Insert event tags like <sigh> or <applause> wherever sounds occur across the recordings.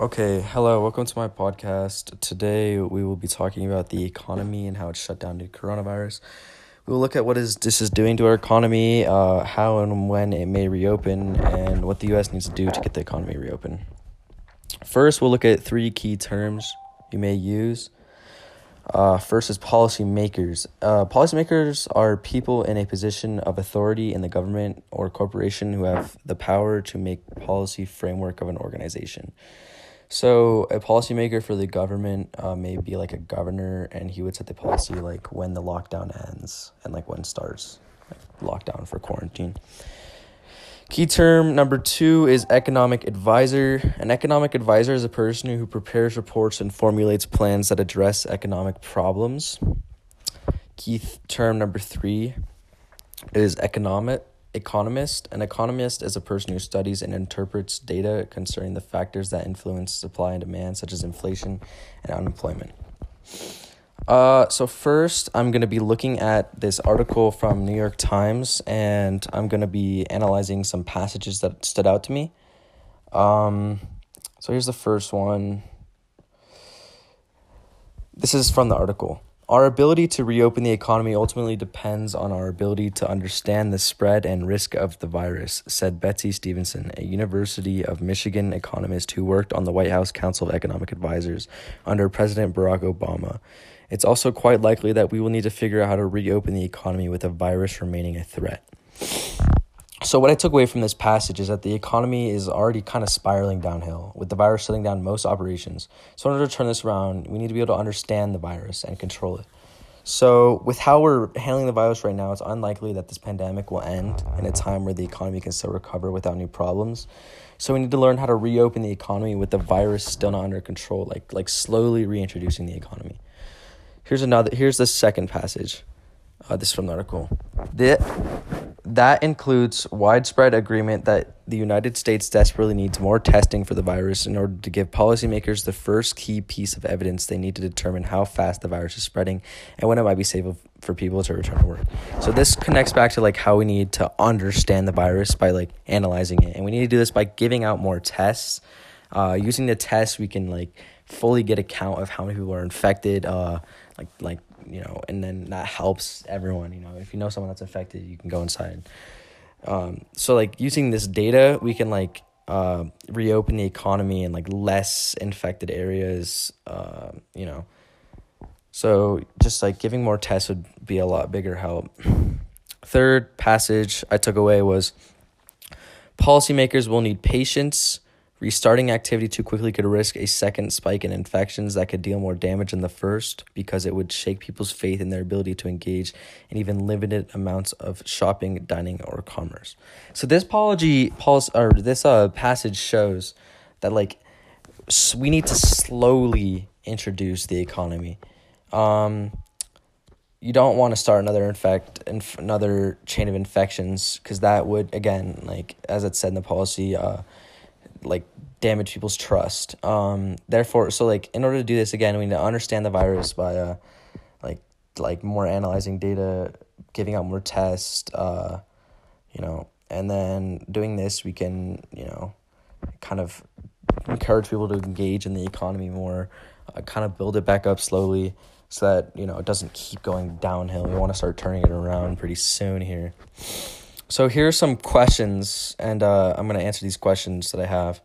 Okay, hello, welcome to my podcast. Today we will be talking about the economy and how it's shut down due to coronavirus. We will look at what is this is doing to our economy, uh, how and when it may reopen, and what the U.S. needs to do to get the economy reopen. First, we'll look at three key terms you may use. Uh, first is policymakers. Uh, policymakers are people in a position of authority in the government or corporation who have the power to make policy framework of an organization. So a policymaker for the government uh, may be like a governor, and he would set the policy like when the lockdown ends and like when starts like lockdown for quarantine. Key term number two is economic advisor. An economic advisor is a person who prepares reports and formulates plans that address economic problems. Key th- term number three is economic economist. An economist is a person who studies and interprets data concerning the factors that influence supply and demand, such as inflation and unemployment. Uh, so first, I'm gonna be looking at this article from New York Times, and I'm gonna be analyzing some passages that stood out to me. Um, so here's the first one. This is from the article. Our ability to reopen the economy ultimately depends on our ability to understand the spread and risk of the virus, said Betsey Stevenson, a University of Michigan economist who worked on the White House Council of Economic Advisors under President Barack Obama. It's also quite likely that we will need to figure out how to reopen the economy with the virus remaining a threat. So, what I took away from this passage is that the economy is already kind of spiraling downhill, with the virus shutting down most operations. So, in order to turn this around, we need to be able to understand the virus and control it. So, with how we're handling the virus right now, it's unlikely that this pandemic will end in a time where the economy can still recover without new problems. So, we need to learn how to reopen the economy with the virus still not under control, like like slowly reintroducing the economy. Here's another. Here's the second passage. Uh, this is from the article. That, that includes widespread agreement that the United States desperately needs more testing for the virus in order to give policymakers the first key piece of evidence they need to determine how fast the virus is spreading and when it might be safe for people to return to work. So this connects back to like how we need to understand the virus by like analyzing it, and we need to do this by giving out more tests. Uh, using the tests, we can like fully get a count of how many people are infected. Uh, like like you know, and then that helps everyone. You know, if you know someone that's affected, you can go inside. Um, so like using this data, we can like uh, reopen the economy in like less infected areas. Uh, you know, so just like giving more tests would be a lot bigger help. <sniffs> Third passage I took away was policymakers will need patience Restarting activity too quickly could risk a second spike in infections that could deal more damage than the first because it would shake people's faith in their ability to engage in even limited amounts of shopping, dining, or commerce. So this apology, Paul's, or this uh, passage shows that like we need to slowly introduce the economy. Um, you don't want to start another infect inf- another chain of infections because that would again like as it said in the policy uh, like damage people's trust. Um, therefore, so like in order to do this again, we need to understand the virus by uh, like like more analyzing data, giving out more tests, uh, you know, and then doing this, we can you know, kind of encourage people to engage in the economy more, uh, kind of build it back up slowly. So that you know it doesn't keep going downhill. We want to start turning it around pretty soon here. So here are some questions, and uh, I'm gonna answer these questions that I have.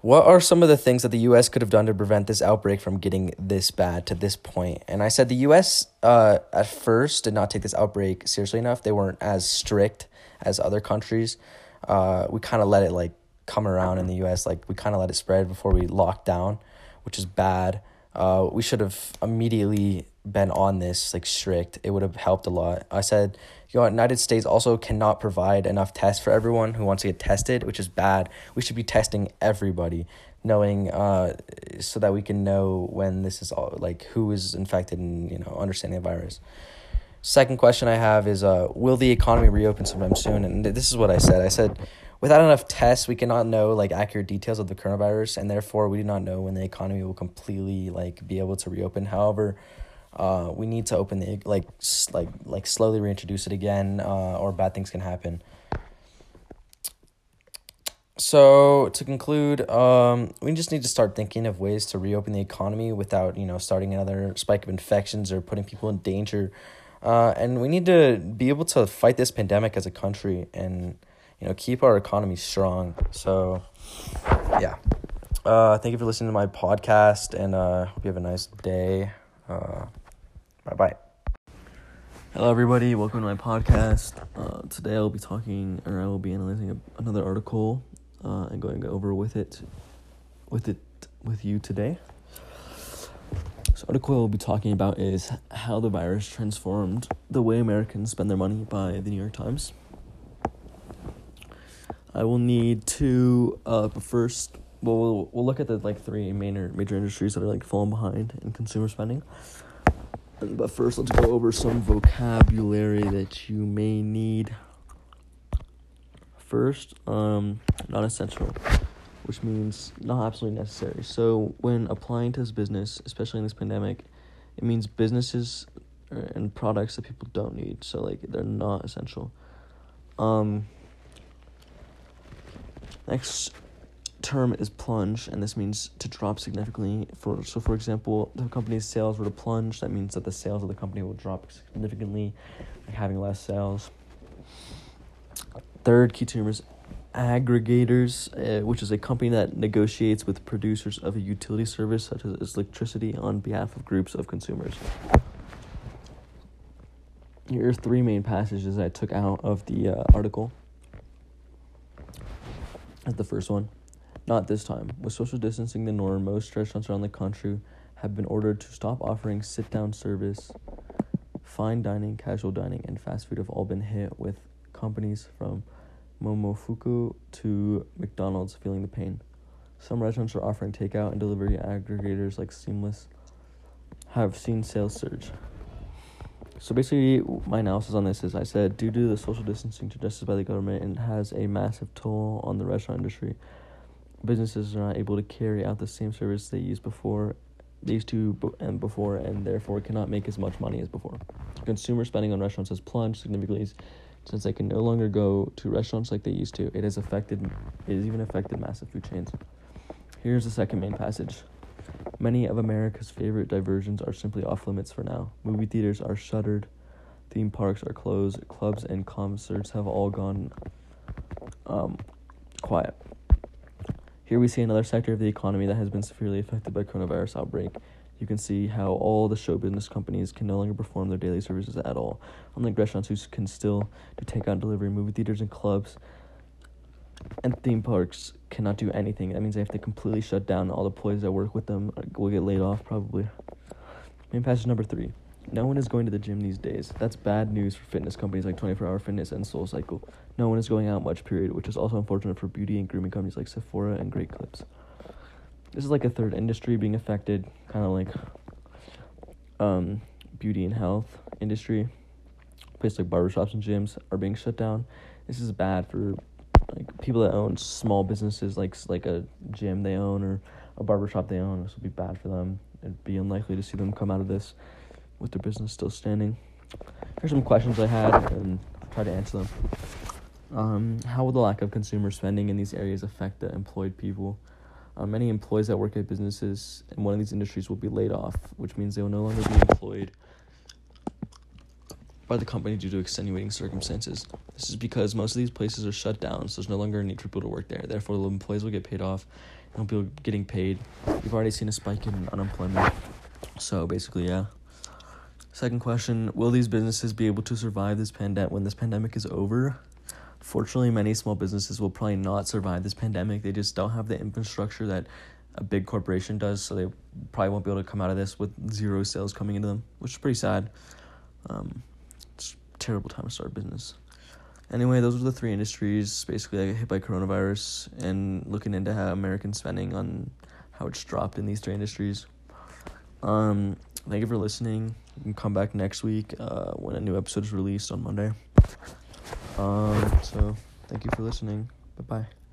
What are some of the things that the U.S. could have done to prevent this outbreak from getting this bad to this point? And I said the U.S. Uh, at first did not take this outbreak seriously enough. They weren't as strict as other countries. Uh, we kind of let it like come around in the U.S. Like we kind of let it spread before we locked down, which is bad. Uh, we should have immediately been on this like strict. It would have helped a lot. I said you know, United States also cannot provide enough tests for everyone who wants to get tested, which is bad. We should be testing everybody, knowing uh, so that we can know when this is all like who is infected and you know understanding the virus. Second question I have is uh, will the economy reopen sometime soon? And this is what I said. I said without enough tests, we cannot know like accurate details of the coronavirus, and therefore we do not know when the economy will completely like be able to reopen. However, uh, we need to open the like like like slowly reintroduce it again, uh, or bad things can happen. so to conclude, um, we just need to start thinking of ways to reopen the economy without you know starting another spike of infections or putting people in danger. Uh, and we need to be able to fight this pandemic as a country and you know keep our economy strong. So, yeah. Uh, thank you for listening to my podcast, and uh, hope you have a nice day. Uh, bye bye. Hello, everybody. Welcome to my podcast. Uh, today, I'll be talking, or I will be analyzing a, another article uh, and going over with it, with it, with you today. So, article I will be talking about is how the virus transformed the way Americans spend their money by the New York Times. I will need to, uh, first, well, we'll we'll look at the like three major major industries that are like falling behind in consumer spending. But first, let's go over some vocabulary that you may need. First, um, non-essential, which means not absolutely necessary. So when applying to this business, especially in this pandemic, it means businesses and products that people don't need. So like they're not essential. Um. Next term is plunge, and this means to drop significantly. For so, for example, the company's sales were to plunge. That means that the sales of the company will drop significantly, like having less sales. Third key term is aggregators, uh, which is a company that negotiates with producers of a utility service such as electricity on behalf of groups of consumers. Here are three main passages I took out of the uh, article. As the first one. Not this time. With social distancing the norm, most restaurants around the country have been ordered to stop offering sit down service. Fine dining, casual dining, and fast food have all been hit with companies from Momofuku to McDonald's feeling the pain. Some restaurants are offering takeout and delivery aggregators like Seamless have seen sales surge. So basically, my analysis on this is I said, due to the social distancing suggested by the government, it has a massive toll on the restaurant industry businesses are not able to carry out the same service they used before these two and before and therefore cannot make as much money as before. Consumer spending on restaurants has plunged significantly since they can no longer go to restaurants like they used to. It has affected it has even affected massive food chains. Here's the second main passage. Many of America's favorite diversions are simply off limits for now. Movie theaters are shuttered, theme parks are closed, clubs and concerts have all gone um, quiet. Here we see another sector of the economy that has been severely affected by coronavirus outbreak. You can see how all the show business companies can no longer perform their daily services at all. Unlike restaurants who can still do takeout delivery, movie theaters and clubs and theme parks cannot do anything. That means they have to completely shut down. All the employees that work with them will get laid off probably. Main passage number three. No one is going to the gym these days. That's bad news for fitness companies like 24 Hour Fitness and Soul Cycle. No one is going out much, period, which is also unfortunate for beauty and grooming companies like Sephora and Great Clips. This is like a third industry being affected, kind of like um, beauty and health industry. Places like barbershops and gyms are being shut down. This is bad for like people that own small businesses, like like a gym they own or a barbershop they own. This will be bad for them. It'd be unlikely to see them come out of this with their business still standing. Here's some questions I had and try to answer them. Um, how will the lack of consumer spending in these areas affect the employed people? Uh, many employees that work at businesses in one of these industries will be laid off, which means they will no longer be employed by the company due to extenuating circumstances. This is because most of these places are shut down, so there's no longer a need for people to work there. Therefore, the employees will get paid off and people getting paid. We've already seen a spike in unemployment. So basically, yeah. Second question Will these businesses be able to survive this pandemic when this pandemic is over? Fortunately, many small businesses will probably not survive this pandemic. They just don't have the infrastructure that a big corporation does, so they probably won't be able to come out of this with zero sales coming into them, which is pretty sad. Um, it's a terrible time to start a business. Anyway, those are the three industries basically hit by coronavirus and looking into how American spending on how it's dropped in these three industries. Um, thank you for listening. You can come back next week uh, when a new episode is released on Monday. Um, so thank you for listening. Bye bye.